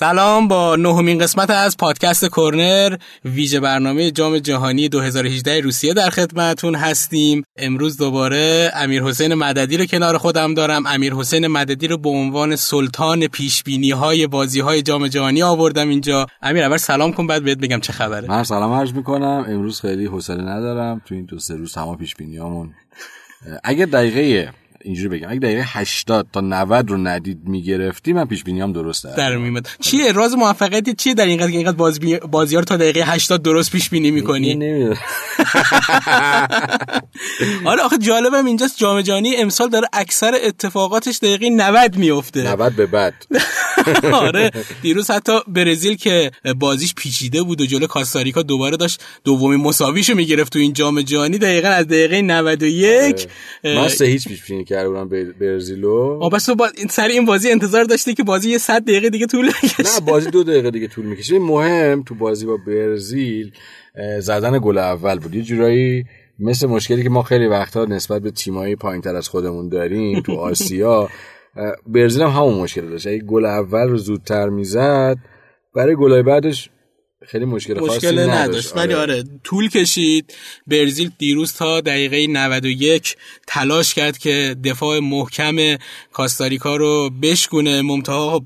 سلام با نهمین قسمت از پادکست کورنر ویژه برنامه جام جهانی 2018 روسیه در خدمتون هستیم. امروز دوباره امیر حسین مددی رو کنار خودم دارم. امیر حسین مددی رو به عنوان سلطان پیشبینی های بازی های جام جهانی آوردم اینجا. امیر اول سلام کن بعد بهت بگم چه خبره. من سلام عرض می‌کنم. امروز خیلی حوصله ندارم تو این دو سه روز تمام پیشبینیامون اگه دقیقه اینجوری بگم. اگه دقیقه 80 تا 90 رو ندید می‌گرفتی من پیش بینیام درست در میاد چیه؟ راز موفقیت چیه در اینقدر اینقدر بازی بازی رو تا دقیقه 80 درست پیش بینی می‌کنی؟ نمی‌دونم. حالا آخه جالبم اینجاست جام جهانی امسال داره اکثر اتفاقاتش دقیقه 90 میفته 90 به بعد. آره دیروز حتی برزیل که بازیش پیچیده بود و جلو کاستاریکا دوباره داشت دومین مساویشو می‌گرفت تو این جام جهانی دقیقا از دقیقه 91 من سه هیچ پیش بینی کرده بودم برزیلو. آ بس با سر این بازی انتظار داشتی که بازی یه 100 دقیقه دیگه طول بکشه نه بازی دو دقیقه دیگه طول می‌کشه. مهم تو بازی با برزیل زدن گل اول بود. یه جورایی مثل مشکلی که ما خیلی وقتها نسبت به تیمایی پایینتر از خودمون داریم تو آسیا برزیل هم همون مشکل داشت. اگه گل اول رو زودتر می‌زد برای گلای بعدش خیلی مشکل خاصی مشکل نداشت. ولی آره. آره طول کشید. برزیل دیروز تا دقیقه 91 تلاش کرد که دفاع محکم کاستاریکا رو بشکونه. ممتها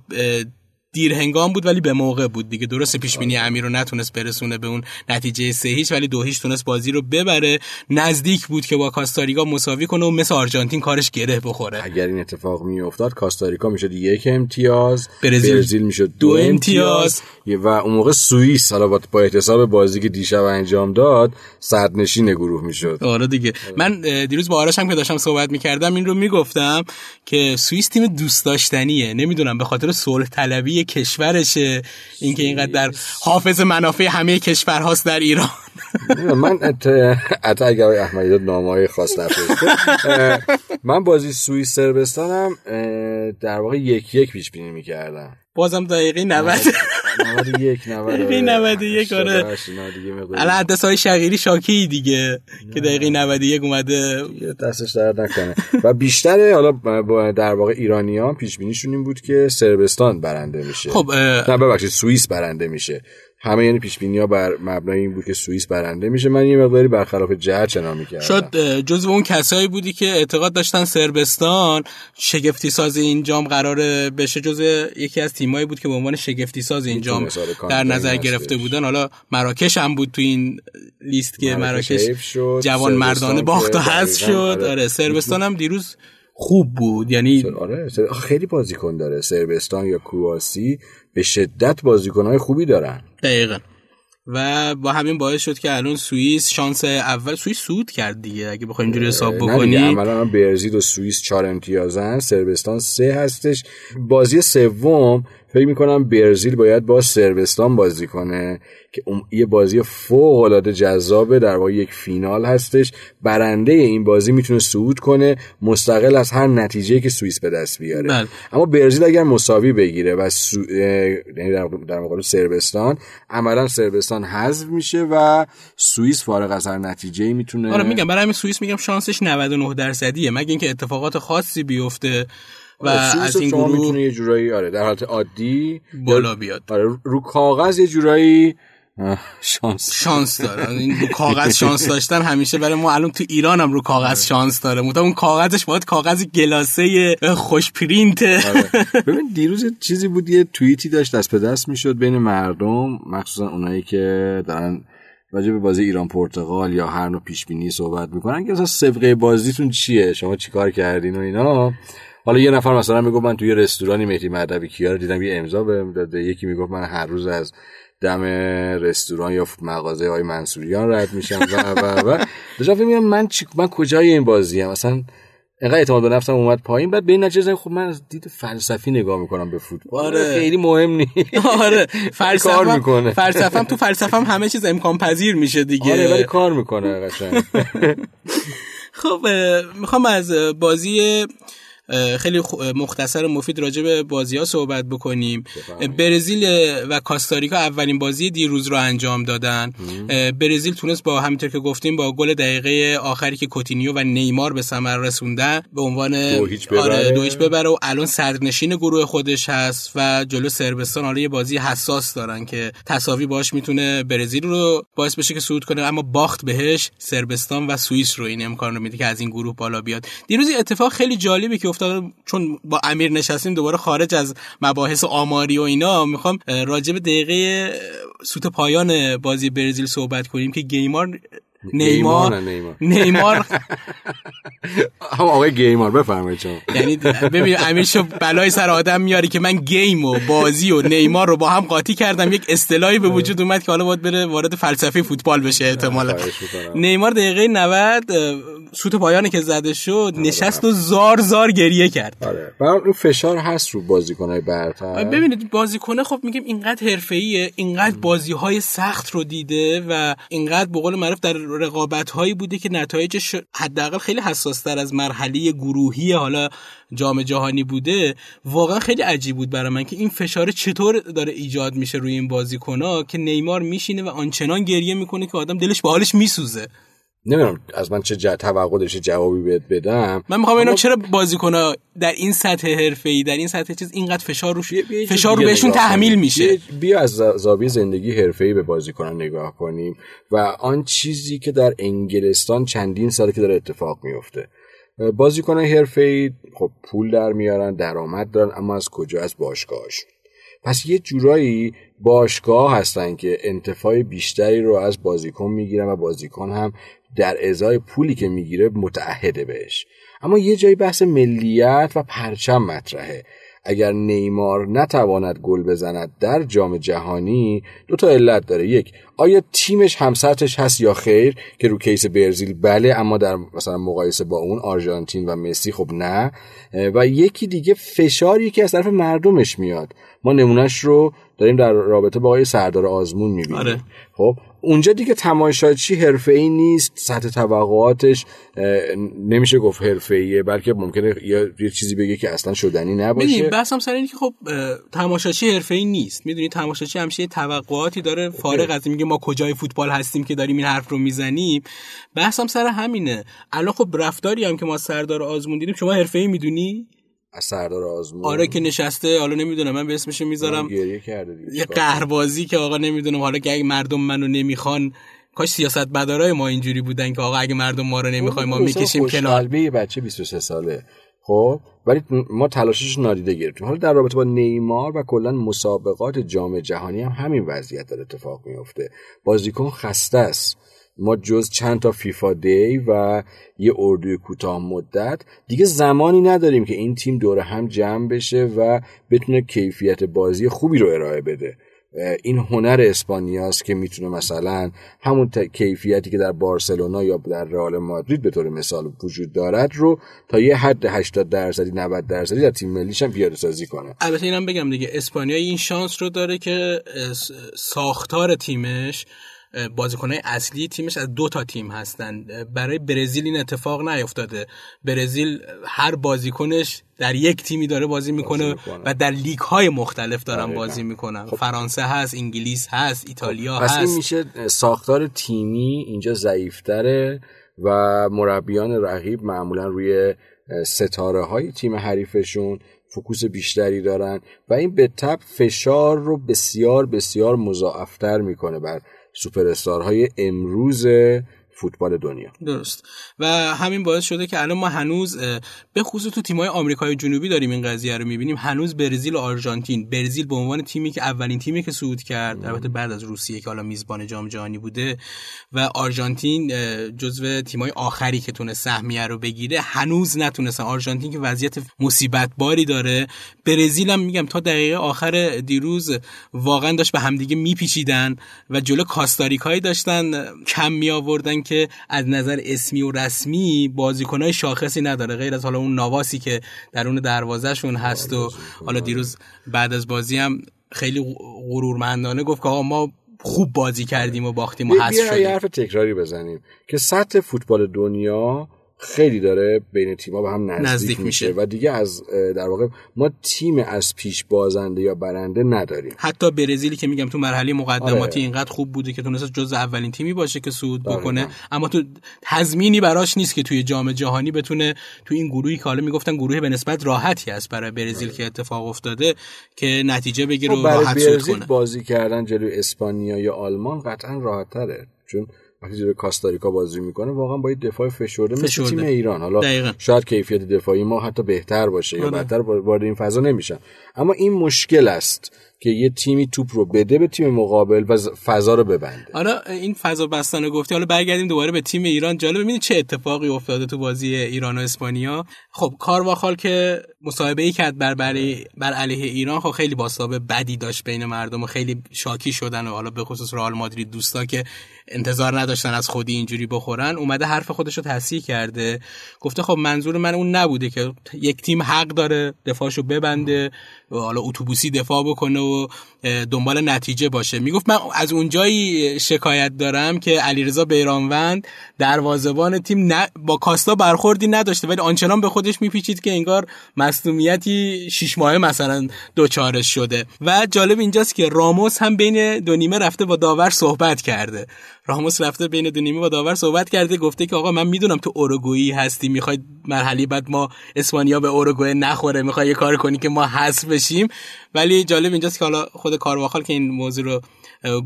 دیر هنگام بود ولی به موقع بود دیگه. درست پیش بینی امیر رو نتونست برسونه به اون نتیجه سه هیچ ولی دو هیچ تونست بازی رو ببره. نزدیک بود که با کاستاریکا مساوی کنه و مثل آرژانتین کارش گره بخوره. اگر این اتفاق می افتاد کاستاریکا می‌شد یک امتیاز برزیل, برزیل می‌شد دو, دو امتیاز, امتیاز. و اون موقع سوئیس حالا با احتساب بازی که دیشب انجام داد صدرنشین گروه می‌شد. آره دیگه. من دیروز با آرش هم که داشتم صحبت می‌کردم این رو می‌گفتم که سوئیس تیم دوست داشتنیه. نمی‌دونم به خاطر صلح طلبی کشورشه. اینکه اینقدر در حافظ منافع همه کشورهاست در ایران. من حتی اگر احمدی داد نامه خاص نفرسته من بازی سوئیس سربستانم در واقع یک یک پیش بینی می‌کردم. بازم دقیقه 90 91 90 دقیقه 91 آره. الان های شقیری شاکی دیگه که دقیقه 91 اومده. دستش درد نکنه. و بیشتر حالا در واقع ایرانیان پیش بینیشون این بود که سربستان برنده میشه. خب نه ببخشید سوئیس برنده میشه. همه یعنی پیش بینی ها بر مبنای این بود که سوئیس برنده میشه. من یه مقداری برخلاف جهت چنا می‌کردم. شد جزو اون کسایی بودی که اعتقاد داشتن سربستان شگفتی ساز این جام قرار بشه جزو یکی از تیمایی بود که به عنوان شگفتی ساز این جام در نظر گرفته بودن. حالا مراکش هم بود تو این لیست که مراکش جوان مردانه باخت و حذف شد. آره. سربستان هم دیروز خوب بود. یعنی آره خیلی بازیکن داره. سربستان یا کرواسی به شدت بازیکنهای خوبی دارن. دقیقا. و با همین باعث شد که الان سوئیس شانس اول سوئیس سود کرد دیگه. اگه بخوایم اینجوری حساب بکنی عملا برزیل و سوئیس 4 امتیازن. سربستان سه هستش. بازی سوم فکر می‌کنم برزیل باید با سربستان بازی کنه که یه بازی فوق العاده جذابه در واقع یک فینال هستش. برنده این بازی می‌تونه صعود کنه مستقل از هر نتیجه که سوئیس به دست بیاره. بل. اما برزیل اگر مساوی بگیره و سو... یعنی در در مقابل سربستان عملا سربستان حذف میشه و سوئیس فارغ از هر نتیجه می‌تونه آره میگم برای همین سوئیس میگم شانسش 99 درصدیه. مگه اینکه اتفاقات خاصی بیفته و از این گروه می‌تونه یه جورایی آره در حالت عادی بالا بیاد. آره رو کاغذ یه جورایی شانس شانس داره. این رو کاغذ شانس داشتن همیشه برای ما الان تو ایران هم رو کاغذ شانس داره. مطمئن اون کاغذش باید کاغذ گلاسه خوش پرینت. آره. ببین دیروز چیزی بود یه توییتی داشت دست به دست می‌شد بین مردم مخصوصا اونایی که دارن راجع به بازی ایران پرتغال یا هر نوع پیش بینی صحبت می‌کنن که اصلا سابقه بازیتون چیه؟ شما چیکار کردین و اینا؟ حالا یه نفر مثلا می‌گفت من توی رستورانی مهدی مهدوی کیا رو دیدم یه امضا بهم داده. یکی می‌گفت من هر روز از دم رستوران یا مغازه های منصوریان رد میشم. و و و. داشتم فکر من چی... من کجای این بازی ام مثلا اینقدر اعتماد به نفسم اومد پایین. بعد به این نتیجه خب من از دید فلسفی نگاه می‌کنم به فوتبال. آره. خیلی مهم نیست. آره. کار فلسفه می‌کنه. فلسفم تو فلسفم همه چیز امکان پذیر میشه دیگه. آره ولی کار می‌کنه قشنگ. خب می‌خوام از بازی خیلی مختصر و مفید راجع به بازی ها صحبت بکنیم. برزیل و کاستاریکا اولین بازی دیروز رو انجام دادن. برزیل تونست با همینطور که گفتیم با گل دقیقه آخری که کوتینیو و نیمار به ثمر رسوندن به عنوان دو هیچ ببره. آره ببره و الان صدرنشین گروه خودش هست و جلو سربستان حالا یه بازی حساس دارن که تساوی باش می‌تونه برزیل رو باعث بشه که صعود کنه. اما باخت بهش سربستان و سوئیس رو این امکان رو میده که از این گروه بالا بیاد. دیروز اتفاق خیلی جالبی که افتاد چون با امیر نشستیم دوباره خارج از مباحث آماری و اینا می‌خوام راجع به دقیقه سوت پایان بازی برزیل صحبت کنیم که گیمار نیمار نیمار. هم آقای گیمار بفرمایید شما. یعنی ببین امیر شو بلای سر آدم میاری که من گیم و بازی و نیمار رو با هم قاطی کردم. یک اصطلاحی به وجود اومد که حالا باید بره وارد فلسفه فوتبال بشه احتمالا. نیمار دقیقه 90 اه، سوت پایانی که زده شد نشست و زار زار گریه کرد. آره. این فشار هست رو بازیکنهای برتر. ببینید بازیکنه خب میگیم اینقدر حرفه‌ایه اینقدر بازی‌های سخت رو دیده و اینقدر به قول معروف در رقابت‌هایی بوده که نتایجش حداقل خیلی حساس‌تر از مرحله گروهی حالا جام جهانی بوده واقعا خیلی عجیب بود برای من که این فشار چطور داره ایجاد میشه روی این بازیکن‌ها که نیمار میشینه و آنچنان گریه می‌کنه که آدم دلش به حالش میسوزه. نمی‌دونم از من چه جا... توقع داشته جوابی بهت بدم. من می‌خوام ببینم اما چرا بازیکن‌ها در این سطح حرفه‌ای در این سطح چیز اینقدر فشار روش بیا- فشار رو بهشون تحمیل. میشه. بیا, از زاویه زندگی حرفه‌ای به بازیکنان نگاه کنیم و آن چیزی که در انگلستان چندین ساله که داره اتفاق میفته بازیکنان حرفه‌ای خب پول در میارن درآمد دارن اما از کجا؟ از باشگاهشون پس یه جورایی باشگاه هستن که انتفاع بیشتری رو از بازیکن می‌گیرن و بازیکن هم در ازای پولی که می‌گیره متعهده بهش. اما یه جایی بحث ملیت و پرچم مطرحه. اگر نیمار نتواند گل بزند در جام جهانی دو تا علت داره. یک آیا تیمش همسطحش هست یا خیر؟ که رو کیس برزیل بله اما در مثلا مقایسه با اون آرژانتین و مسی خب نه. و یکی دیگه فشاری که از طرف مردمش میاد. ما نمونهش رو داریم در رابطه با آقای سردار آزمون می‌بینیم. آره. خب اونجا دیگه تماشاچی حرفه‌ای نیست سطح توقعاتش نمیشه گفت حرفه‌ایه بلکه ممکنه یه, یه چیزی بگه که اصلا شدنی نباشه. می‌دونی بحثم سر اینه که خب تماشاچی حرفه‌ای نیست. می‌دونی تماشاچی همیشه توقعاتی داره فارغ از اینکه ما کجای فوتبال هستیم که داریم این حرف رو می‌زنیم. بحثم سر همینه. الان خب رفتاری هم که ما سردار آزمون دیدیم شما حرفه‌ای می‌دونی؟ از سردار آزمون. آره که نشسته حالا نمی‌دونم من به اسمش می‌ذارم. گریه کرده دیگه. یه قهربازی که آقا نمی‌دونم حالا که اگه مردم منو نمی‌خوان کاش سیاست مدارای ما اینجوری بودن که آقا اگه مردم ما رو نمی‌خوای ما می‌کشیم کنار. قلبه بچه 23 ساله. خب ولی ما تلاشش نادیده گرفتیم. حالا در رابطه با نیمار و کلا مسابقات جام جهانی هم همین وضعیت داره اتفاق میفته بازیکن خسته است. ما جز چند تا فیفا دی و یه اردوی کوتاه مدت. دیگه زمانی نداریم که این تیم دور هم جمع بشه و بتونه کیفیت بازی خوبی رو ارائه بده. این هنر اسپانیاست که می‌تونه مثلا همون کیفیتی که در بارسلونا یا در رئال مادرید به طور مثال وجود دارد رو تا یه حد 80 درصدی 90 درصدی در تیم ملیش هم پیاده سازی کنه. البته اینم بگم دیگه اسپانیا این شانس رو داره که ساختار تیمش بازیکنهای اصلی تیمش از دو تا تیم هستن برای برزیل این اتفاق نیفتاده برزیل هر بازیکنش در یک تیمی داره بازی می‌کنه, و در لیگ های مختلف دارن دقیقا. بازی می‌کنن خب. فرانسه هست انگلیس هست ایتالیا خب. هست پس این میشه ساختار تیمی اینجا ضعیفتره و مربیان رقیب معمولا روی ستاره های تیم حریفشون فکوس بیشتری دارن و این به تب فشار رو بسیار بسیار مضاعفتر می‌کنه بر سوپر های امروز فوتبال دنیا. درست. و همین باعث شده که الان ما هنوز به خصوص تو تیم‌های آمریکای جنوبی داریم این قضیه رو می‌بینیم. هنوز برزیل و آرژانتین. برزیل به عنوان تیمی که اولین تیمی که صعود کرد البته بعد از روسیه که حالا میزبان جام جهانی بوده و آرژانتین جزو تیم‌های آخری که تونه سهمیه رو بگیره هنوز نتونستن. آرژانتین که وضعیت مصیبت باری داره. برزیل هم میگم تا دقیقه آخر دیروز واقعا داشت به همدیگه میپیچیدن و جلو کاستاریکایی داشتن کم می آوردن که از نظر اسمی و رسمی بازیکنای شاخصی نداره غیر از حالا اون نواسی که درون دروازهشون هست و حالا دیروز بعد از بازی هم خیلی غرورمندانه گفت که آقا ما خوب بازی کردیم و باختیم و حذف شدیم. حرف تکراری بزنیم که سطح فوتبال دنیا خیلی داره بین تیم‌ها به هم نزدیک, نزدیک میشه. و دیگه از در واقع ما تیم از پیش بازنده یا برنده نداریم حتی برزیلی که میگم تو مرحله مقدماتی آره. اینقدر خوب بوده که تونست جز اولین تیمی باشه که صعود بکنه اما تو تضمینی براش نیست که توی جام جهانی بتونه تو این گروهی که حالا می‌گفتن گروه به نسبت راحتی است برای برزیل آره. که اتفاق افتاده که نتیجه بگیره خب، و راحت صعود کنه بازی کردن جلوی اسپانیا یا آلمان قطعا راحت تره چون وقتی جلوی کاستاریکا بازی می‌کنه واقعا با دفاع فشرده مثل تیم ایران حالا دقیقا. شاید کیفیت دفاعی ما حتی بهتر باشه یا آره. بدتر وارد این فضا نمیشن اما این مشکل است که یه تیمی توپ رو بده به تیم مقابل و فضا رو ببنده. حالا این فضا بستن گفتی. حالا برگردیم دوباره به تیم ایران. جالب ببینید چه اتفاقی افتاده تو بازی ایران و اسپانیا؟ خب کارواخال که مصاحبه ای کرد بر بر علیه ایران خب خیلی باسابه بدی داشت بین مردم و خیلی شاکی شدن و حالا به خصوص رئال مادرید دوستا که انتظار نداشتن از خودی اینجوری بخورن. اومده حرف خودش رو تصحیح کرده. گفته خب منظور من اون نبوده که یک تیم حق داره دفاعشو ببنده. حالا اتوبوسی دفاع بکنه و دنبال نتیجه باشه. می‌گفت من از اونجایی شکایت دارم که علیرضا بیرانوند دروازه‌بان تیم با کاستا برخوردی نداشته ولی آنچنان به خودش میپیچید که انگار مصونیتی شش ماهه مثلا دوچارش شده. و جالب اینجاست که راموس هم بین دو نیمه رفته با داور صحبت کرده. راموس رفته بین دو نیمه با داور صحبت کرده گفته که آقا من می‌دونم تو اوروگوئی هستی می‌خوای مرحله بعد ما اسپانیا به اوروگوئه نخوره می‌خوای یه کار کنی که ما حذف بشیم. ولی جالب اینجاست که حالا خود کارواخال که این موضوع رو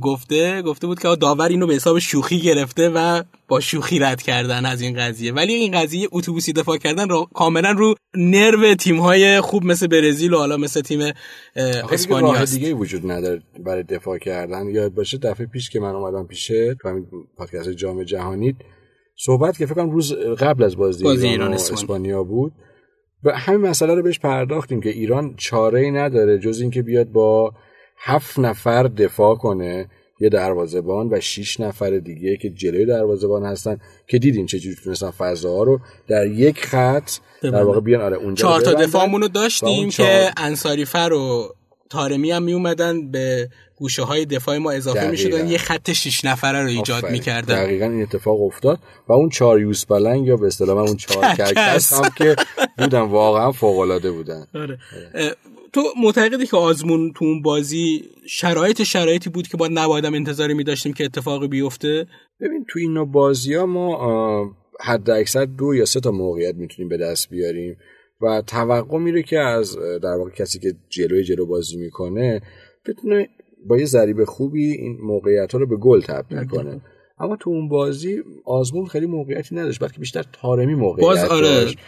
گفته گفته بود که داور اینو به حساب شوخی گرفته و با شوخی رد کردن از این قضیه. ولی این قضیه اتوبوسی دفاع کردن رو کاملا رو نرو تیم های خوب مثل برزیل و حالا مثل تیم اسپانیا راه دیگه وجود نداره برای دفاع کردن. یاد باشه دفعه پیش که من اومدم پیشه تو همین پادکست جام جهانی صحبت که فکر کنم روز قبل از بازی, بازی ایران, ایران اسپانیا بود. و همین مسئله رو بهش پرداختیم که ایران چاره ای نداره جز اینکه بیاد با هفت نفر دفاع کنه یه دروازبان و شیش نفر دیگه که جلوی دروازبان هستن که دیدیم چجوری تونستن فضاها رو در یک خط در واقع بیان. آره اونجا چهار تا دفاعمون رو داشتیم که انصاری فر و تارمی هم می اومدن به گوشه های دفاع ما اضافه می شدن یه خط شیش نفره رو ایجاد می‌کردن. دقیقا این اتفاق افتاد و اون چهار یوز بلنگ یا به اصطلاح اون چهار کرکس هم که بودن واقعا فوق العاده بودن. آره. تو معتقدی که آزمون تو اون بازی شرایط شرایطی بود که با نبایدم انتظاری می داشتیم که اتفاقی بیفته؟ ببین تو این بازی ها ما حد اکثر دو یا سه تا موقعیت می‌تونیم به دست بیاریم و توقع میره که از در واقع کسی که جلوی جلو بازی می‌کنه بتونه با یه ضریب خوبی این موقعیت ها رو به گل تبدیل کنه. اما تو اون بازی آزمون خیلی موقعیتی نداشت بلکه بیشتر تارمی موقعیت باز آره. داشت.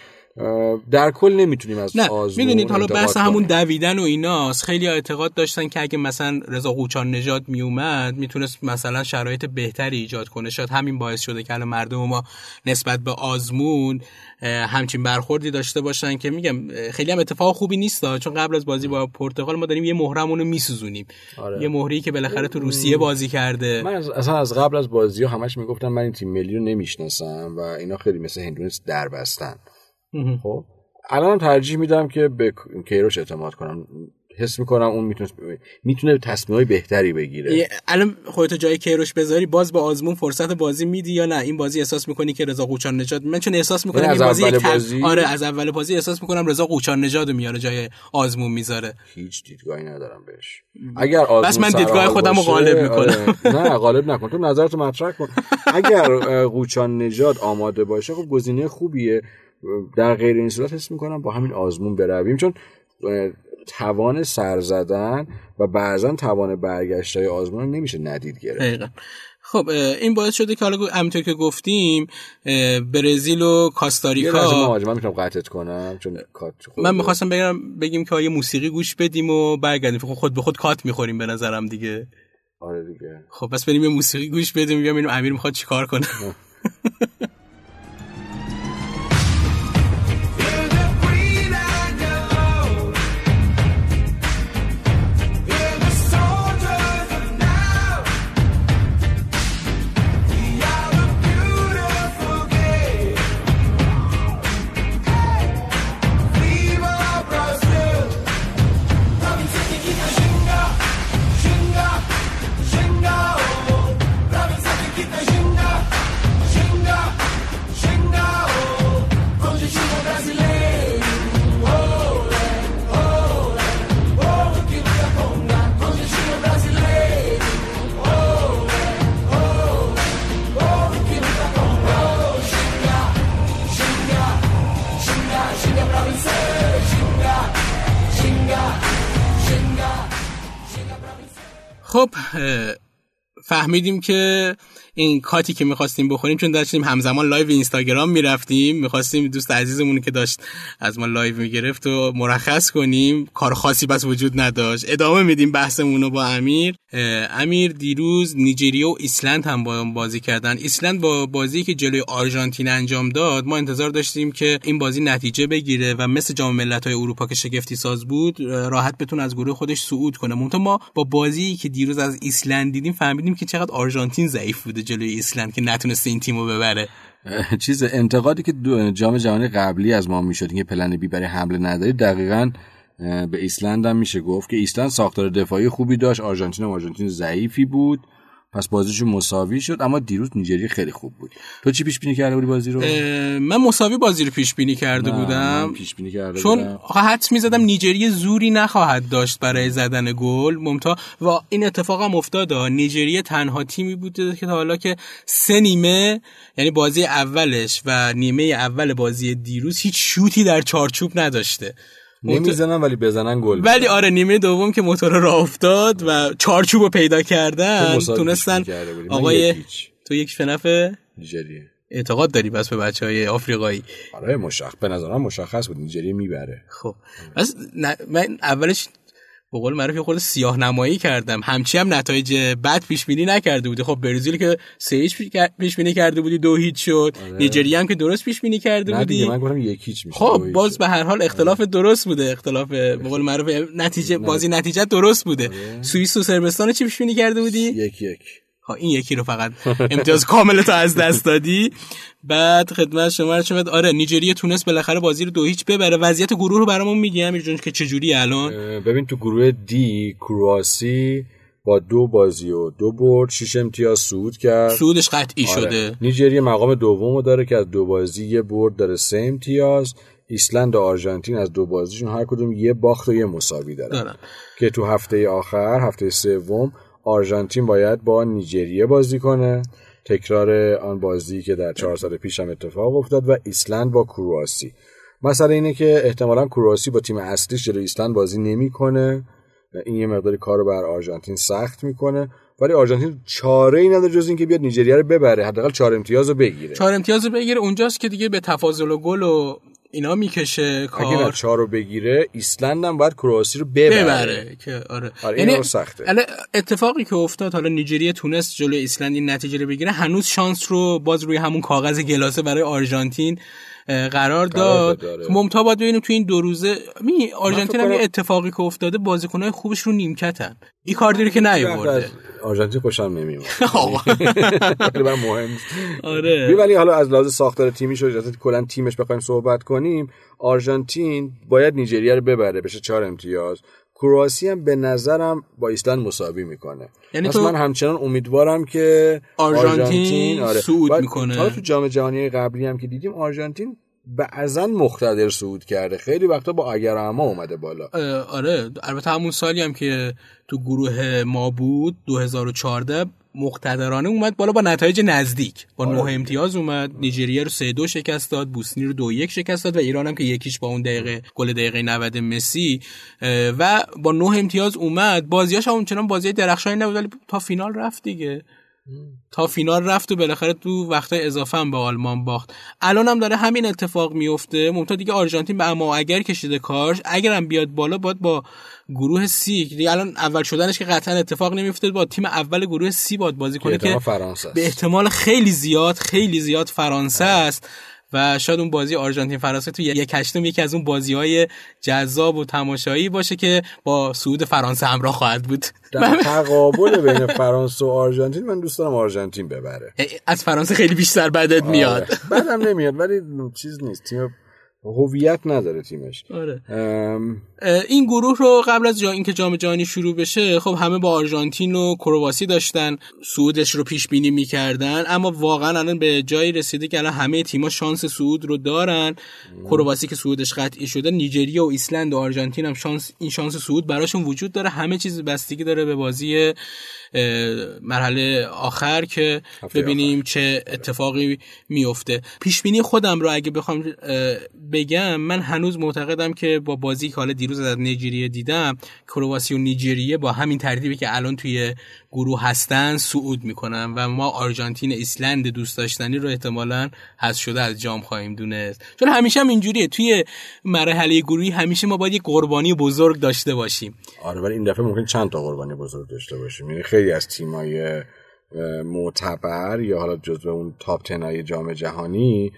در کل نمی‌تونیم از نه می‌دونید حالا بحث همون دویدن و ایناست. خیلی اعتقاد داشتن که اگه مثلا رضا قوچان نژاد میومد می‌تونست مثلا شرایط بهتری ایجاد کنه. شاید همین باعث شده که الان مردم ما نسبت به آزمون همچین برخوردی داشته باشن که میگم خیلی هم اتفاق خوبی نیست چون قبل از بازی با پرتغال ما داریم یه مهرمون رو میسوزونیم. آره. یه مهری که بالاخره تو روسیه بازی کرده. من اصلا از قبل از بازی ها همش می‌گفتم من این تیم ملی رو نمی‌شناسم و اینا خیلی مثل هندونس در بستن. خب. الان ترجیح میدم که به کیروش اعتماد کنم. حس می‌کنم اون می‌تونه می‌تونه های بهتری بگیره. الان خودت جای کیروش بذاری باز با آزمون فرصت بازی میدی یا نه؟ این بازی احساس می‌کنی که رضا قوچان نژاد من چون احساس می‌کنم این بازی, یک بازی... آره از اول بازی احساس می‌کنم رضا قوچان نژاد میاره جای آزمون می‌ذاره. هیچ دیدگاهی ندارم بهش. اگر آزمون بس من دیدگاه خودم رو غالب می‌کنم. آره. نه غالب نکن. تو نظرتو مطرح کن. اگر قوچان نژاد آماده باشه خب گزینه خوبیه. در غیر این صورت حس می‌کنم با همین آزمون برویم. چون توان سر زدن و بعضا توان برگشت های آزمون نمیشه ندید گرفت. خب این باعث شده که حالا همینطور که گفتیم برزیل و یه کاستاریکا من می‌تونم قطعت کنم چون کات من می‌خواستم بگم بگیم که آیه موسیقی گوش بدیم و برگردیم. خب خود به خود کات می‌خوریم به نظرم دیگه. آره دیگه. خب پس بریم یه موسیقی گوش بدیم ببینیم امیر می‌خواد چیکار کنه. فهمیدیم که این cut ی که می‌خواستیم بخوریم چون داشتیم همزمان live اینستاگرام می‌رفتیم می‌خواستیم دوست عزیزمون که داشت از ما live می‌گرفت و مرخص کنیم. کار خاصی بس وجود نداشت. ادامه میدیم بحثمون رو با امیر. امیر دیروز نیجریه و ایسلند هم با بازی کردن. ایسلند با بازی که جلوی آرژانتین انجام داد ما انتظار داشتیم که این بازی نتیجه بگیره و مثل جام ملت‌های اروپا که شگفتی ساز بود راحت بتونه از گروه خودش صعود کنه. ما با بازی که دیروز از ایسلند دیدیم فهمیدیم که چقدر آرژانتین ضعیف بوده. جلوی ایسلند که نتونسته این تیمو ببره. چیز انتقادی که دو- جام جهانی قبلی از ما می‌شد که plan B برای حمله نداری دقیقا به ایسلند هم میشه گفت که ایسلند ساختار دفاعی خوبی داشت. آرژانتین هم آرژانتین ضعیفی بود. پس بازیشون مساوی شد اما دیروز نیجریه خیلی خوب بود. تو چی پیش بینی کرده بودی بازی رو؟ من مساوی بازی رو پیش بینی کرده بودم. پیش بینی کرده چون بودم. آخه حدس می‌زدم نیجریه زوری نخواهد داشت برای زدن گل. منتها و این اتفاق هم افتاد. نیجریه تنها تیمی بوده که تا حالا که سه نیمه یعنی بازی اولش و نیمه اول بازی دیروز هیچ شوتی در چارچوب نداشته. نمی‌زنن ولی بزنن گل ولی آره نیمه دوم که موتور راه افتاد و چارچوب رو پیدا کردن مساوی تونستن آقای. تو یک فنف نیجریه. اعتقاد داری بس به بچه های آفریقایی؟ آره مشخص به نظرم مشخص بود نیجریه می‌بره. خب نه- من اولش به قول معروف یه خورده سیاه نمایی کردم. همچی هم نتایج بد پیش بینی نکرده بودی. خب برزیل که سه هیچ پیش بینی کرده بودی دو هیچ شد. نیجریه هم که درست پیش بینی کرده بودی. من گفتم یک هیچ میشه خب باز. به هر حال اختلاف درست بوده. اختلاف به قول معروف نتیجه بازی نتیجه درست بوده. سوئیس و صربستان چی پیش بینی کرده بودی؟ یک یک. این یکی رو فقط امتیاز کامل تو از دست دادی. بعد خدمت شما رو آره نیجریه تونست بالاخره بازی رو دو هیچ ببره. وضعیت گروه رو برامون میگی امیر جون که چجوری الان؟ ببین تو گروه دی کرواسی با دو بازی و دو برد شش امتیاز صعود کرد. صعودش قطعی آره. شده. نیجریه مقام دومو داره که از دو بازی یه برد داره سه امتیاز. ایسلند و آرژانتین از دو بازیشون هر کدوم یه باخت و یه مساوی دارن. دارن. که تو هفته آخر هفته سوم آرژانتین باید با نیجریه بازی کنه. تکرار آن بازی که در چهار سال پیش هم اتفاق افتاد و ایسلند با کرواسی. مسئله اینه که احتمالا کرواسی با تیم اصلیش جلوی ایسلند بازی نمی‌کنه. این یه مقداری کار رو بر آرژانتین سخت می‌کنه. ولی آرژانتین چاره ای نداره جز اینکه بیاد نیجریه رو ببره حداقل چهار امتیاز رو بگیره. چهار امتیاز رو بگیره. اونجاست که دیگه به تفاضل و گل و اینا می‌کشه اگه کار. چهار رو بگیره ایسلند هم باید کرواسی رو ببره, ببره که آره, آره، این رو سخته. اتفاقی که افتاد حالا نیجریه تونست جلوی ایسلند این نتیجه رو بگیره هنوز شانس رو باز روی همون کاغذ گلاسه برای آرژانتین قرار داد آره. که منتها باید ببینیم تو این دو روزه. می آرژانتین هم یه اتفاقی که افتاده بازیکنهای خوبش رو نیمکتن. این کاردی که نیاورده. از آرژانتین خوشم نمیاد آقا. خیلی مهم. آره. ولی حالا از لحاظ ساختار تیمیش و اجازه کلا تیمش بخوایم صحبت کنیم آرژانتین باید نیجریه رو ببره بشه چهار امتیاز. کرواسی هم به نظرم با ایسلند مساوی می‌کنه. یعنی پس تو- من همچنان امیدوارم که آرژانتین صعود بعد می‌کنه. حالا تو جام جهانی قبلی هم که دیدیم آرژانتین بعضا مقتدر صعود کرده. خیلی وقتا با اگر اما اومده بالا. آره. البته همون سالی هم که تو گروه ما بود 2014 مقتدرانه اومد بالا با نتایج نزدیک. با آره. نه امتیاز اومد نیجریه رو 3 2 شکست داد بوسنی رو 2 1 شکست داد و ایران هم که یکیش با اون دقیقه گل دقیقه 90 مسی. و با نه امتیاز اومد. بازیاش هم اونچنان بازی درخشانی نبود ولی تا فینال رفت دیگه. تا فینال رفت و بالاخره تو وقت اضافه هم به آلمان باخت. الان هم داره همین اتفاق میفته. ممتا دیگه آرژانتین به اما اگر کشیده کارش اگرم بیاد بالا باید با گروه سی دیگه الان اول شدنش که قطعا اتفاق نمیفته با تیم اول گروه سی باید بازی کنه که فرانسه به احتمال خیلی زیاد خیلی زیاد فرانسه است. و شاید اون بازی آرژانتین فرانسه تو یک هشتم یکی از اون بازی های جذاب و تماشایی باشه که با سعود فرانسه همراه خواهد بود. در تقابل بین فرانسه و آرژانتین من دوست دارم آرژانتین ببره. از فرانسه خیلی بیشتر بدت میاد. آره. بعدم نمیاد ولی چیز نیست. تیم هویت نداره تیمش. آره. این گروه رو قبل از جا اینکه جام جهانی شروع بشه خب همه با آرژانتین و کرواسی داشتن سعودش رو پیش بینی می‌کردن اما واقعا الان به جایی رسیده که الان همه تیما شانس سعود رو دارن. کرواسی که سعودش قطعی شده نیجریه و ایسلند و آرژانتین هم شانس این شانس سعود براشون وجود داره. همه چیز بستگی داره به بازی مرحله آخر که ببینیم چه اتفاقی میفته پیش بینی خودم رو اگه بخوام بگم من هنوز معتقدم که با بازی که حالا دیروز از نیجریه دیدم کرواسی و نیجریه با همین ترتیبی که الان توی گروه هستن صعود می‌کنن و ما آرژانتین ایسلند دوست داشتنی رو احتمالا حذف شده از جام خواهیم دونست. چون همیشه هم اینجوریه توی مرحله گروهی همیشه ما باید یه قربانی بزرگ داشته باشیم. آره ولی این دفعه ممکن چند تا قربانی بزرگ داشته باشیم. یعنی خیلی از تیمای معتبر یا حالا جزو اون تاپ تنای جام جهانی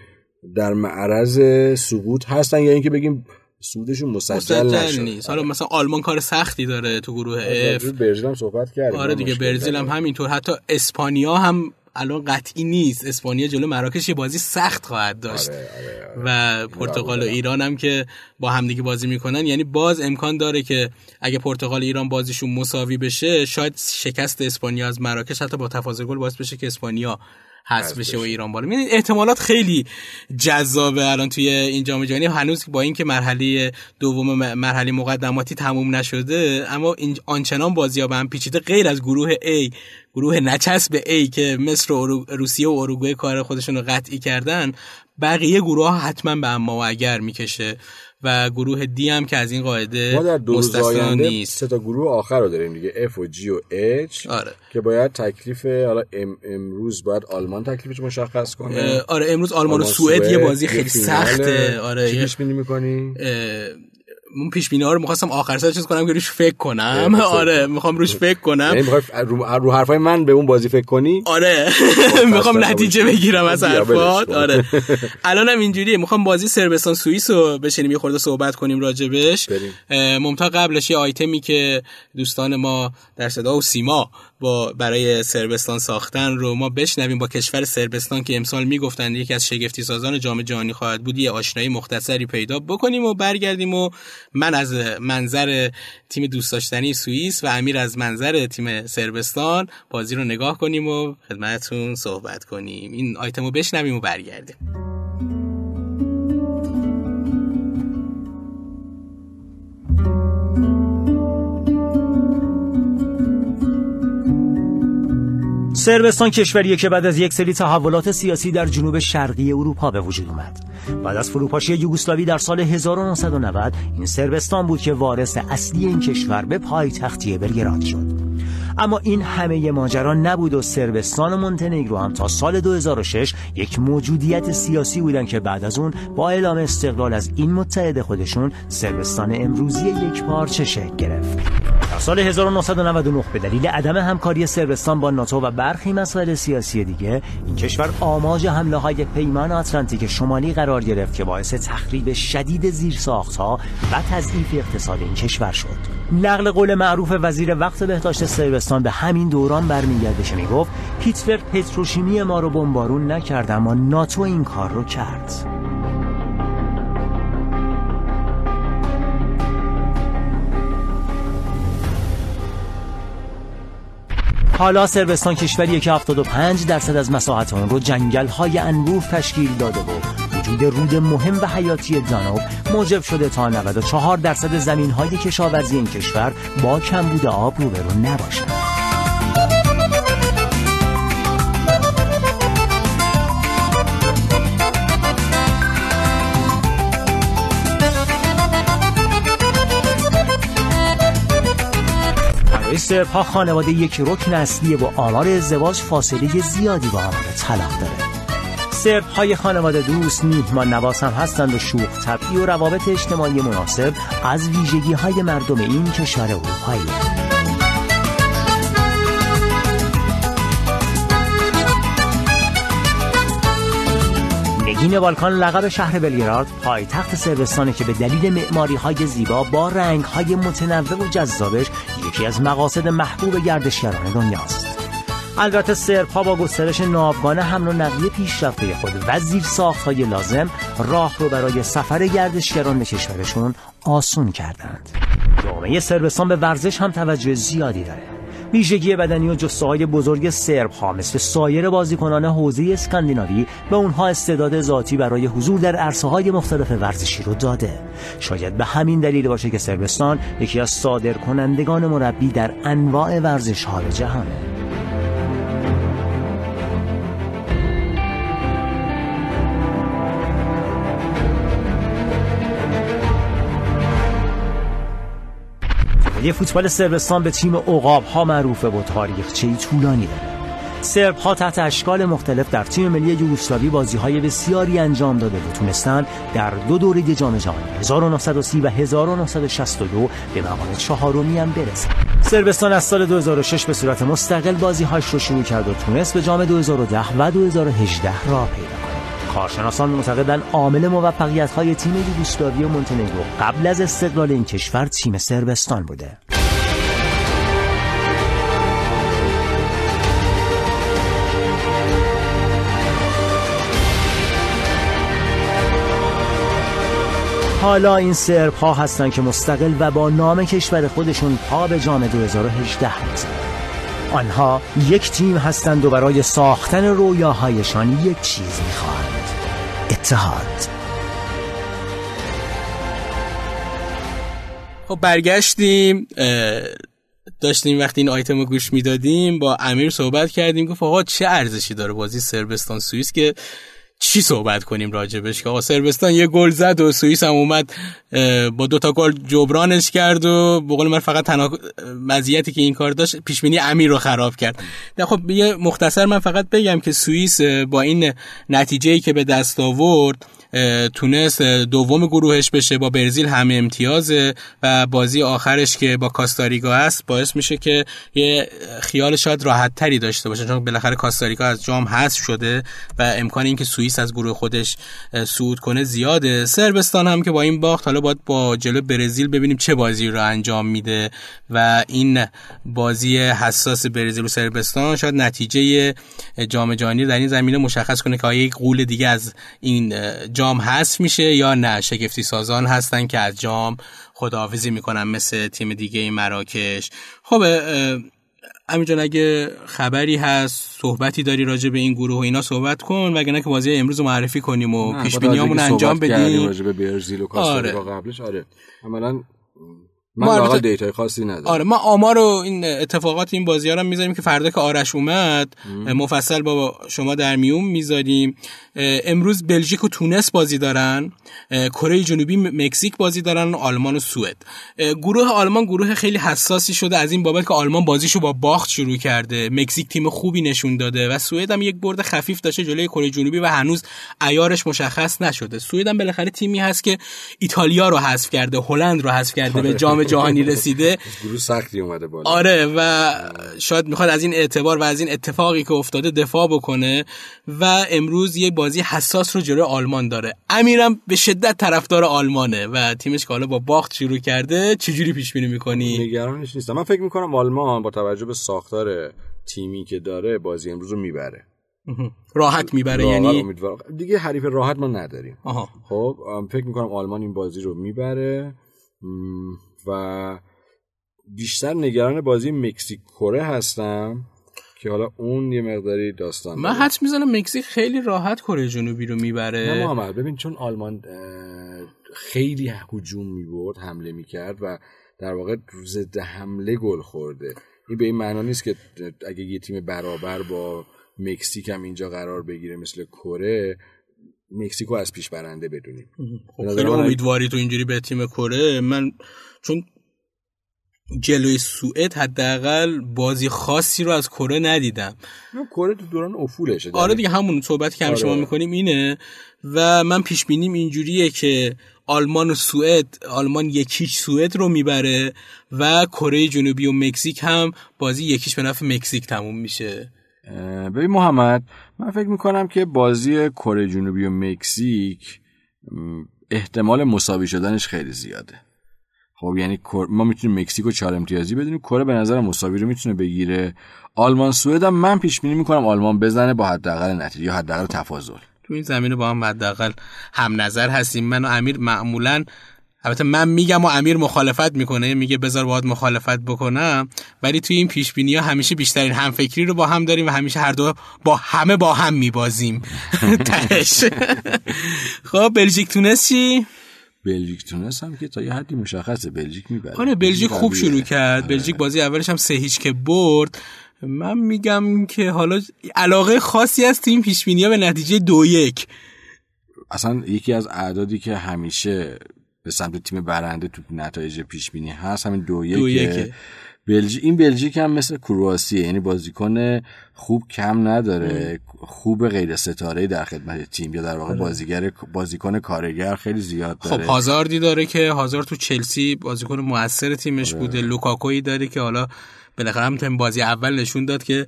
در معرض سقوط هستن یا اینکه بگیم سودشون مسجل, مسجل نیست. حالا مثلا آلمان کار سختی داره تو گروه اف برزیل هم صحبت کردیم آره دیگه برزیل هم همینطور. حتی اسپانیا هم الان قطعی نیست. اسپانیا جلو مراکش یه بازی سخت خواهد داشت. آره، آره، آره. و پرتغال و ایران هم که با همدیگه بازی می‌کنن. یعنی باز امکان داره که اگه پرتغال و ایران بازیشون مساوی بشه شاید شکست اسپانیا از مراکش حتی با تفاضل گل باعث بشه که اسپانیا حذف بشه و ایران بالا. می‌دونید احتمالات خیلی جذابه الان توی این جام جهانی هنوز با اینکه مرحله دوم مرحله مقدماتی تموم نشده اما این آنچنان بازی ها به هم پیچیده غیر از گروه A گروه نچسب A که مصر و روسیه و اروگوئه کار خودشون رو قطعی کردن بقیه گروه ها حتما به اما و اگر می‌کشه. و گروه دی هم که از این قاعده ما در دو روز نیست. سه تا گروه آخر رو داریم دیگه F و G و H آره. که باید تکلیف حالا ام امروز باید آلمان تکلیفش مشخص کنه. آره امروز آلمان, و سوئد یه بازی خیلی سخته. آره چی پیش بینی می‌کنی؟ اون پیش بینی ها رو می‌خواستم آخر سر چیز کنم که روش فکر کنم. آره می‌خوام روش فکر کنم. یعنی رو, رو حرفای من به اون بازی فکر کنی؟ آره. می‌خوام نتیجه بگیرم از حرفات. آره. الانم اینجوریه. می‌خوام بازی سربستان سوئیس رو بشینیم یه خورده صحبت کنیم راجبش. ممتا قبلش یه آیتمی که دوستان ما در صدا و سیما با برای سربستان ساختن رو ما بشنویم. با کشور سربستان که امسال می‌گفتند یکی از شگفتی سازان جام جهانی خواهد بود یه آشنایی مختصری پیدا بکنیم و برگردیم و من از منظر تیم دوست داشتنی سوئیس و امیر از منظر تیم سربستان بازی رو نگاه کنیم و خدمتتون صحبت کنیم. این آیتم رو بشنویم و برگردیم. سربستان کشوریه که بعد از یک سری تحولات سیاسی در جنوب شرقی اروپا به وجود اومد. بعد از فروپاشی یوگسلاوی در سال 1990 این سربستان بود که وارث اصلی این کشور به پایتختی بلگراد شد. اما این همه ماجرا نبود و سربستان و مونتنگرو هم تا سال 2006 یک موجودیت سیاسی بودن که بعد از اون با اعلام استقلال از این متحد خودشون سربستان امروزی یک پارچه شکل گرفت. در سال 1999 به دلیل عدم همکاری سربستان با ناتو و برخی مسائل سیاسی دیگه این کشور آماج حمله های پیمان آتلانتیک شمالی قرار گرفت که باعث تخریب شدید زیرساختها و تضعیف اقتصاد این کشور شد. نقل قول معروف وزیر وقت بهداشت سربستان به همین دوران برمیگرده که می‌گفت هیتلر پتروشیمی ما رو بمبارون نکرد اما ناتو این کار رو کرد. حالا سربستان کشوریه که 75 درصد از مساحت اون رو جنگل های انبوه تشکیل داده بود وجود رود مهم و حیاتی دانوب موجب شده تا 94 درصد زمین های کشاورزی این کشور با کمبود آب روبرو نباشند. سرب ها خانواده یک رکن اصلیه و آمار ازدواج فاصله زیادی با آمار طلاق داره. سرب های خانواده دوست میهمان نواز هم هستند و شوخ طبعی و روابط اجتماعی مناسب از ویژگی های مردم این کشور اروپایی. نگین بالکان لقب شهر بلگراد پایتخت سربستانه که به دلیل معماری های زیبا با رنگ های متنوع و جذابش یکی از مقاصد محبوب گردشگران دنیاست. البته سرب ها با گسترش ناوگان حمل و نقلیه پیشرفته خود و زیر ساخت های لازم راه رو برای سفر گردشگران به کشورشون آسون کردند. جامعه سربستان به ورزش هم توجه زیادی داره. ویژگی بدنی و جسه های بزرگ سرب ها مثل سایر بازیکنان حوزه اسکاندیناوی به اونها استعداد ذاتی برای حضور در عرصه های مختلف ورزشی رو داده. شاید به همین دلیل باشه که سربستان یکی از صادر کنندگان مربی در انواع ورزش های جهانه یه فوتبال سربستان به تیم عقاب ها معروفه و تاریخچه طولانی داره. سرب ها تحت اشکال مختلف در تیم ملی یوگسلاوی بازی های بسیاری انجام داده و تونستن در دو دوره جام جهانی 1930 و 1962 به مقام چهارمی هم برسن. سربستان از سال 2006 به صورت مستقل بازی هاش رو شروع کرد و تونست به جام 2010 و 2018 راه پیدا کنه. کارشناسان معتقدند عامل موفقیت های تیم یوگسلاوی و مونتنگرو قبل از استقلال این کشور تیم سربستان بوده. حالا این سرب ها هستن که مستقل و با نام کشور خودشون پا به جام 2018 می‌زنن. آنها یک تیم هستند و برای ساختن رویاهایشان یک چیز می‌خواهند اتحاد. خب برگشتیم داشتیم وقتی این آیتم رو گوش می‌دادیم با امیر صحبت کردیم گفت آقا چه ارزشی داره بازی سربستان سوئیس که چی صحبت کنیم راجبش؟ که سربستان یه گل زد و سوئیس هم اومد با دوتا گل جبرانش کرد و به قول من فقط تنها مزیتی که این کار داشت پیشبینی امیر رو خراب کرد. خب یه مختصر من فقط بگم که سوئیس با این نتیجه که به دست آورد تونست دوم گروهش بشه با برزیل همه امتیازه و بازی آخرش که با کاستاریکا است باعث میشه که یه خیال شاید راحت تری داشته باشه. چون بالاخره کاستاریکا از جام حذف شده و امکان اینکه سوئیس از گروه خودش صعود کنه زیاده. سربستان هم که با این باخت حالا باید با جلو برزیل ببینیم چه بازی رو انجام میده و این بازی حساس برزیل و سربستان شاید نتیجه جام جهانی در این زمینه مشخص کنه که آیا یک قول دیگه از این جام حذف میشه یا نه؟ شگفتی سازان هستن که از جام خداحافظی می‌کنن مثل تیم دیگه این مراکش. خب امین جان اگه خبری هست صحبتی داری راجع به این گروه و اینا صحبت کن وگرنه که بازی امروز رو معرفی کنیم و پیش بینیامون انجام بدیم. راجع به برزیل و آره. قبلش آره. عملا من واقعا دیتای خاصی ندارم. آره ما آمار و این اتفاقات این بازی ها رو می‌ذاریم که فردا که آرش اومد مفصل با شما در میون می‌ذاریم. امروز بلژیک و تونس بازی دارن کره جنوبی مکزیک بازی دارن و آلمان و سوئد. گروه آلمان گروه خیلی حساسی شده از این بابت که آلمان بازیشو با باخت شروع کرده. مکزیک تیم خوبی نشون داده و سوئد هم یک برد خفیف داشته جلوی کره جنوبی و هنوز عیارش مشخص نشده. سوئد هم بالاخره تیمی هست که ایتالیا رو حذف کرده هلند رو حذف کرده به جام جهانی رسیده. گروه سختی اومده بالا. آره و شاید می‌خواد از این اعتبار و از این اتفاقی که افتاده دفاع بکنه و امروز یه بازی حساس رو جلوی آلمان داره. امیرم به شدت طرفدار آلمانه و تیمش که حالا با باخت شروع کرده چجوری پیش بینی می‌کنی؟ نگرانش نیستم. من فکر می‌کنم آلمان با توجه به ساختار تیمی که داره بازی امروز رو می‌بره. راحت می‌بره یعنی؟ دیگه حریف راحت ما نداریم. آها. خب فکر می‌کنم آلمان این بازی رو می‌بره. و بیشتر نگران بازی مکزیک کره هستم که حالا اون یه مقداری داستان من حد می‌زنم مکزیک خیلی راحت کره جنوبی رو می‌بره. نه محمد ببین چون آلمان خیلی هجوم می‌برد حمله می‌کرد و در واقع ضد حمله گل خورده. این به این معنا نیست که اگه یه تیم برابر با مکزیک هم اینجا قرار بگیره مثل کره مکزیکو از پیش برنده بدونیم. خب خیلی امیدواری تو اینجوری به تیم کره. من چون جلوی سوئد حداقل بازی خاصی رو از کره ندیدم. کره تو دوران افولشه آره دیگه همون صحبت که همیشه آره. ما می‌کنیم اینه. و من پیش بینیم اینجوریه که آلمان و سوئد آلمان یکیش سوئد رو می‌بره و کره جنوبی و مکزیک هم بازی یکیش به نفع مکزیک تموم میشه. ببین محمد من فکر می‌کنم که بازی کره جنوبی و مکزیک احتمال مساوی شدنش خیلی زیاده. خب یعنی ما می‌تونیم مکزیک و چهار امتیازی بدونیم کره به نظر مساوی رو می‌تونه بگیره. آلمان سوئد هم من پیش بینی می‌کنم آلمان بزنه با حداقل نتیجه یا حداقل تفاضل. تو این زمینه با هم حداقل هم نظر هستیم. من و امیر معمولا البته من میگم و امیر مخالفت می‌کنه میگه بذار باید مخالفت بکنم ولی توی این پیش بینی ها همیشه بیشترین همفکری رو با هم داریم و همیشه هر دو با همه با هم میبازیم. تهش. خب بلژیک تونس چی؟ بلژیک تونس هم که تا یه حدی مشخصه بلژیک می‌بره. آره بلژیک خوب. شروع کرد. بلژیک بازی اولش هم سه هیچ که برد. من میگم که حالا علاقه خاصی هست تو این پیش بینی ها به نتیجه دو یک. اصلا یکی از اعدادی که همیشه به سمت تیم برنده تو نتایج پیش بینی هست. همین دو دو یکه. بلژی این بلژیک هم مثل کرواسیه یعنی بازیکن خوب کم نداره. خوب غیر ستاره در خدمت تیم یا در واقع بازیگر بازیکن کارگر خیلی زیاد خب داره. هازاردی داره که هازارد تو چلسی بازیکن موثر تیمش بوده. لوکاکویی داره که حالا بالاخره هم بازی اول نشون داد که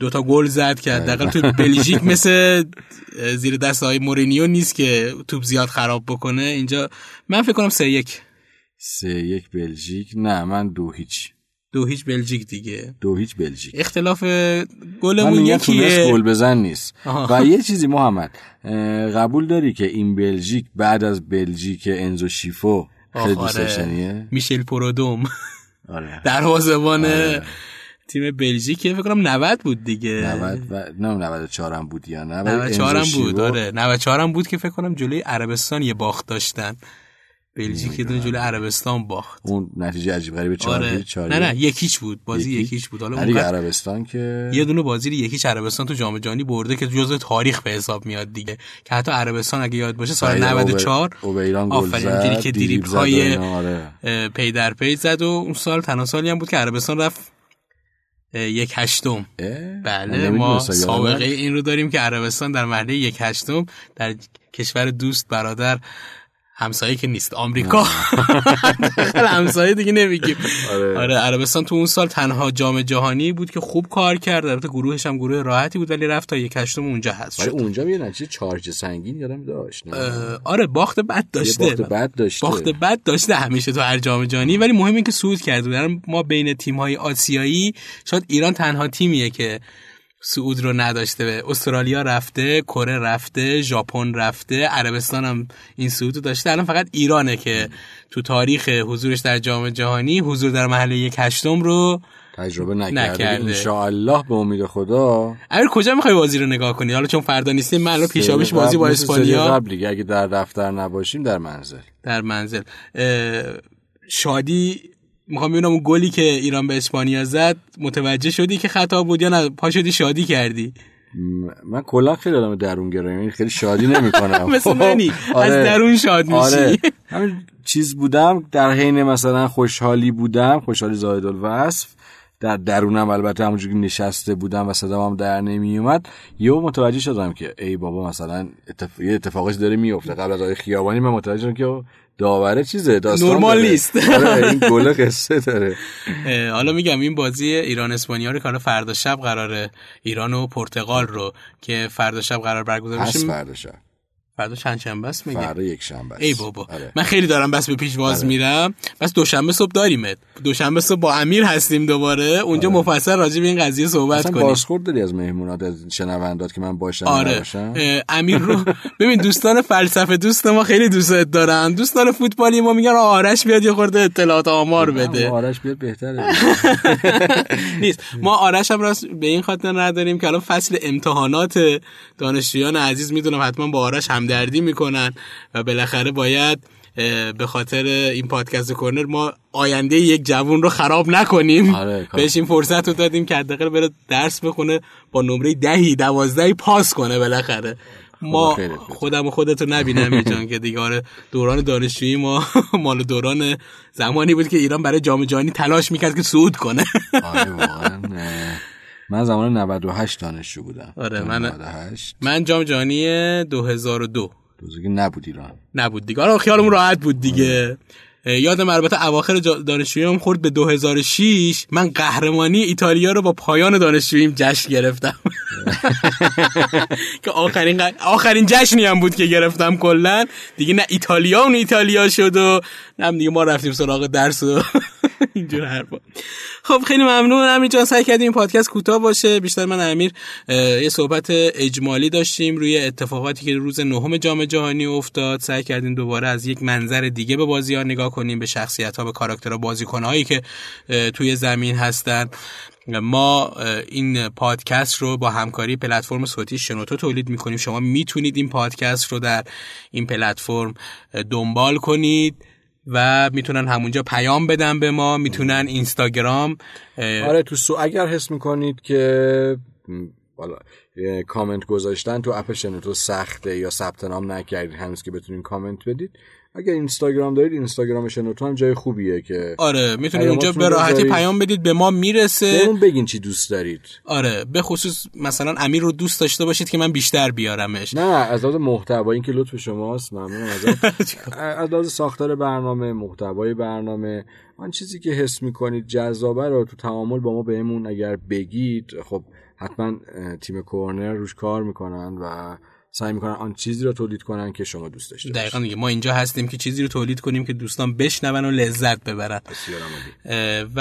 دوتا گل زد که حداقل تو بلژیک مثل زیر دست های مورینیو نیست که توپ زیاد خراب بکنه. اینجا من فکر کنم سه یک. سه یک بلژیک. نه من دو هیچ. دو هیچ بلژیک دیگه. دو هیچ بلژیک. اختلاف گلمون یکیه. گل بزن نیست. آها. و یه چیزی محمد قبول داری که این بلژیک بعد از بلژیک انزو شیفو خیلی دوست آره. داشتنیه؟ میشل پرودوم. آره. دروازه‌بان تیم بلژیک فکر کنم 90 بود دیگه. 90 و نه 94 هم بود یا نه؟ ولی 94 هم بود آره. 94 هم بود که فکر کنم جلوی عربستان یه باخت داشتن. بلژیک دونه جلوی عربستان باخت. اون نتیجه عجیب غریب 4 آره. نه نه یکیچ بود. بازی یکی؟ یکیچ بود. حالا اونقدر عربستان که یه دونه بازی یکیچ عربستان تو جام جهانی برده که جزء تاریخ به حساب میاد دیگه. که حتی عربستان اگه یاد باشه سال سعید 94 اوبر- اوبیران گل آفرین که دریبل های آره. پی در پی زد و اون سال تنها سالی هم بود که عربستان رفت یک هشتم بله ما سابقه. این رو داریم که عربستان در مرحله یک هشتم در کشور دوست برادر همسایه که نیست آمریکا. همسایه دیگه نمیگیم. آره. آره عربستان تو اون سال تنها جام جهانی بود که خوب کار کرد. البته گروهش هم گروه راحتی بود ولی رفت تا یک هشتم اونجا هست شد. اونجا یه نتیجه چارج سنگین یادم داشت نه؟ آره باخت بد داشته. باخت بد داشته. باخت بد داشته همیشه تو هر جام جهانی. ولی مهم این که صعود کرده در ما بین تیم های آسیایی شاید ایران تنها تیمیه که صعود رو نداشته. به استرالیا رفته کره رفته ژاپن رفته عربستان هم این صعود رو داشته. الان فقط ایرانه که تو تاریخ حضورش در جام جهانی حضور در محله یک هشتم رو تجربه نکرده, نکرده. انشاءالله به امید خدا. امیر کجا می‌خوای بازی رو نگاه کنی؟ حالا چون فردا نیستیم من الان پیشاپیش بازی با اسپانیا. قبل دیگه. اگه در دفتر نباشیم در منزل. در منزل. شادی می‌خوام ببینم اون گلی که ایران به اسپانیا زد متوجه شدی که خطا بود یا نه؟ پا شدی شادی کردی؟ من کلا خیلی آدم درون گراییم یعنی خیلی شادی نمی‌کنم. مثل منی. از درون شاد میشی. آره. همین چیز بودم در حین مثلا خوشحالی بودم خوشحالی زاید الوصف. در درونم البته همونجوری که نشسته بودم و صدام هم در نمی اومد یهو متوجه شدم که ای بابا مثلا اتف... یه اتفاقی داره میفته قبل از آقای خیابانی من متوجه شدم که داوره چیزه داستان نرمال داره. نیست. آره این گل قصه داره حالا میگم این بازی ایران اسپانیا رو که حالا فردا شب قراره ایران و پرتغال رو که فردا شب قرار برگزار بشه فردا شب فردا چند شنبه است؟ میگه. فردا یک شنبه است. ای بابا. آره. من خیلی دارم بس به پیشواز میرم. بس دوشنبه صبح داریمت. دوشنبه صبح با امیر هستیم دوباره. اونجا مفصل راجع به این قضیه صحبت اصلا کنیم. بازخورد داری از مهمونات از شنوندات که من باشم آره. امیر رو ببین دوستان فلسفه دوست ما خیلی دوستت دارن. دوستان فوتبالی ما میگن آرش بیاد یه خورده اطلاعات آمار بده. آرش بیاد بهتره. نیست. ما آرش هم راست به این خاطر نداریم که الان فصل امتحانات دانشجویان عزیز می‌دونم حتما با آرش همدردی می‌کنن و بالاخره باید به خاطر این پادکست کورنر ما آینده یک جوون رو خراب نکنیم آره،. بهش این فرصت رو دادیم که حداقل بره درس بخونه با نمره دهی دوازدهی پاس کنه بالاخره ما خیلی خوب. خودم و خودتو نبینم اینجان که دیگه آره دوران دانشجویی ما مال دوران زمانی بود که ایران برای جام جهانی تلاش می‌کرد که صعود کنه آره من زمان 98 دانشجو بودم. آره، من- 98 من جام جهانی 2002 دوزگی نبود ایران. نبود دیگه. آره خیالمون راحت بود دیگه. اه، یادم البته اواخر دانشجوییم خورد به 2006 من قهرمانی ایتالیا رو با پایان دانشجوییم جشن گرفتم. که آخرین آخرین جشنی هم بود که گرفتم کلا. دیگه نه ایتالیا اون ایتالیا شد و نه دیگه ما رفتیم سراغ درس و اینجور حرفا. خب خیلی ممنون امیر جان سعی کردیم این پادکست کوتاه باشه. بیشتر من امیر یه صحبت اجمالی داشتیم روی اتفاقاتی که روز نهم جام جهانی افتاد. سعی کردیم دوباره از یک منظر دیگه به بازی ها نگاه کنیم به شخصیت ها به کاراکترها بازیکن هایی که توی زمین هستن. ما این پادکست رو با همکاری پلتفرم صوتی شنوتو تولید می‌کنیم. شما می‌تونید این پادکست رو در این پلتفرم دنبال کنید. و می‌تونن همونجا پیام بدن به ما می‌تونن اینستاگرام آره تو سو اگر حس می‌کنید که یه کامنت گذاشتن تو اپ شنوتو سخته یا ثبت نام نکردید هنوز که بتونین کامنت بدید اگر اینستاگرام دارید اینستاگرام شنوتو هم جای خوبیه که آره می‌تونید اونجا به راحتی. پیام بدید به ما می‌رسه. بهمون بگین چی دوست دارید. آره به خصوص مثلا امیر رو دوست داشته باشید که من بیشتر بیارمش. نه از لحاظ محتوا این که لطف شماست ممنونم ازت. از لحاظ ساختار برنامه محتوای برنامه آن چیزی که حس می‌کنید جذابه رو تو تعامل با ما بهمون اگر بگید خب حتما تیم کورنر روش کار می‌کنن و سعی می‌کنن آن چیزی رو تولید کنن که شما دوست داشته باشید. دقیقا دیگه ما اینجا هستیم که چیزی رو تولید کنیم که دوستان بشنون و لذت ببرن. و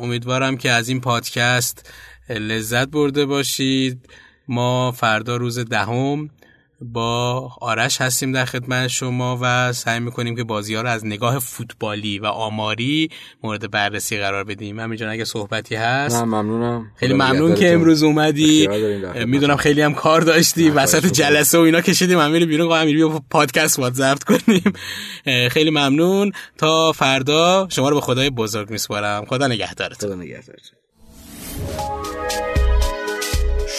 امیدوارم که از این پادکست لذت برده باشید. ما فردا روز دهم با آرش هستیم در خدمت شما و سعی می‌کنیم که بازی ها رو از نگاه فوتبالی و آماری مورد بررسی قرار بدیم. همین جان اگه صحبتی هست؟ نه ممنونم. خیلی ممنون که. امروز اومدی. می‌دونم خیلی هم کار داشتی. وسط جلسه و اینا کشیدیم. امیر بیرون امیر بیا پادکست وات ضبط کنیم. خیلی ممنون. تا فردا شما رو به خدای بزرگ میسپارم. خدا نگهدارت خدا نگهدارتون.